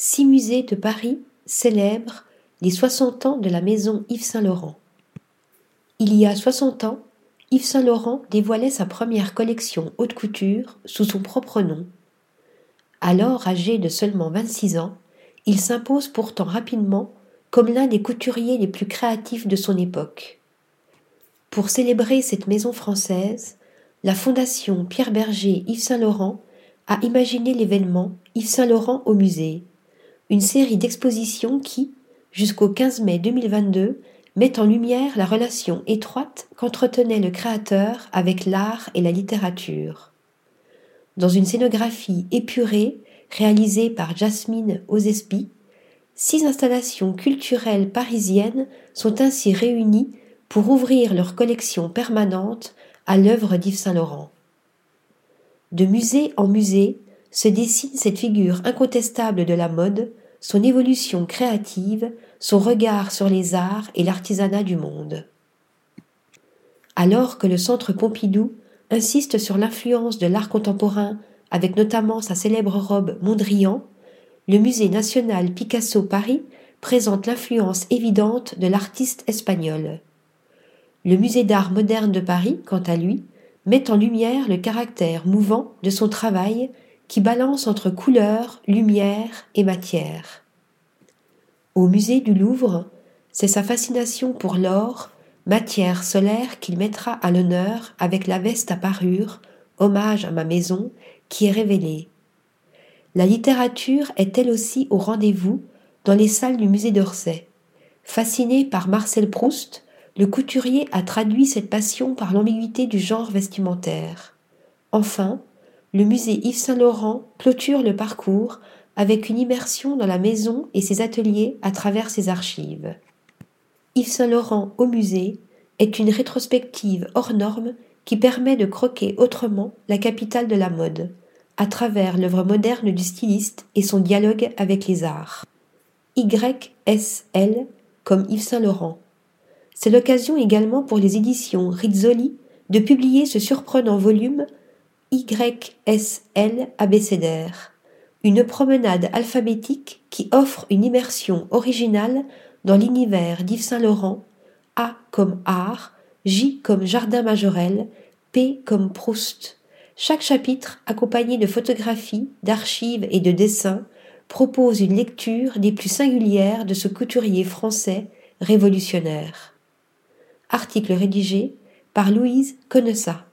six musées de Paris célèbrent les 60 ans de la maison Yves Saint-Laurent. Il y a 60 ans, Yves Saint-Laurent dévoilait sa première collection haute couture sous son propre nom. Alors âgé de seulement 26 ans, il s'impose pourtant rapidement comme l'un des couturiers les plus créatifs de son époque. Pour célébrer cette maison française, la Fondation Pierre Berger Yves Saint-Laurent a imaginé l'événement Yves Saint-Laurent au musée, une série d'expositions qui, jusqu'au 15 mai 2022, met en lumière la relation étroite qu'entretenait le créateur avec l'art et la littérature. Dans une scénographie épurée réalisée par Jasmine Ozespi, six installations culturelles parisiennes sont ainsi réunies pour ouvrir leur collection permanente à l'œuvre d'Yves Saint-Laurent. De musée en musée se dessine cette figure incontestable de la mode son évolution créative, son regard sur les arts et l'artisanat du monde. Alors que le Centre Pompidou insiste sur l'influence de l'art contemporain avec notamment sa célèbre robe Mondrian, le Musée national Picasso Paris présente l'influence évidente de l'artiste espagnol. Le Musée d'art moderne de Paris, quant à lui, met en lumière le caractère mouvant de son travail qui balance entre couleur, lumière et matière. Au musée du Louvre, c'est sa fascination pour l'or, matière solaire qu'il mettra à l'honneur avec la veste à parure, hommage à ma maison, qui est révélée. La littérature est elle aussi au rendez-vous dans les salles du musée d'Orsay. Fasciné par Marcel Proust, le couturier a traduit cette passion par l'ambiguïté du genre vestimentaire. Enfin, le musée Yves Saint-Laurent clôture le parcours avec une immersion dans la maison et ses ateliers à travers ses archives. Yves Saint-Laurent au musée est une rétrospective hors norme qui permet de croquer autrement la capitale de la mode, à travers l'œuvre moderne du styliste et son dialogue avec les arts. YSL comme Yves Saint-Laurent. C'est l'occasion également pour les éditions Rizzoli de publier ce surprenant volume YSL abécédaire, une promenade alphabétique qui offre une immersion originale dans l'univers d'Yves Saint-Laurent, A comme art, J comme jardin majorel, P comme Proust. Chaque chapitre, accompagné de photographies, d'archives et de dessins, propose une lecture des plus singulières de ce couturier français révolutionnaire. Article rédigé par Louise Connessa.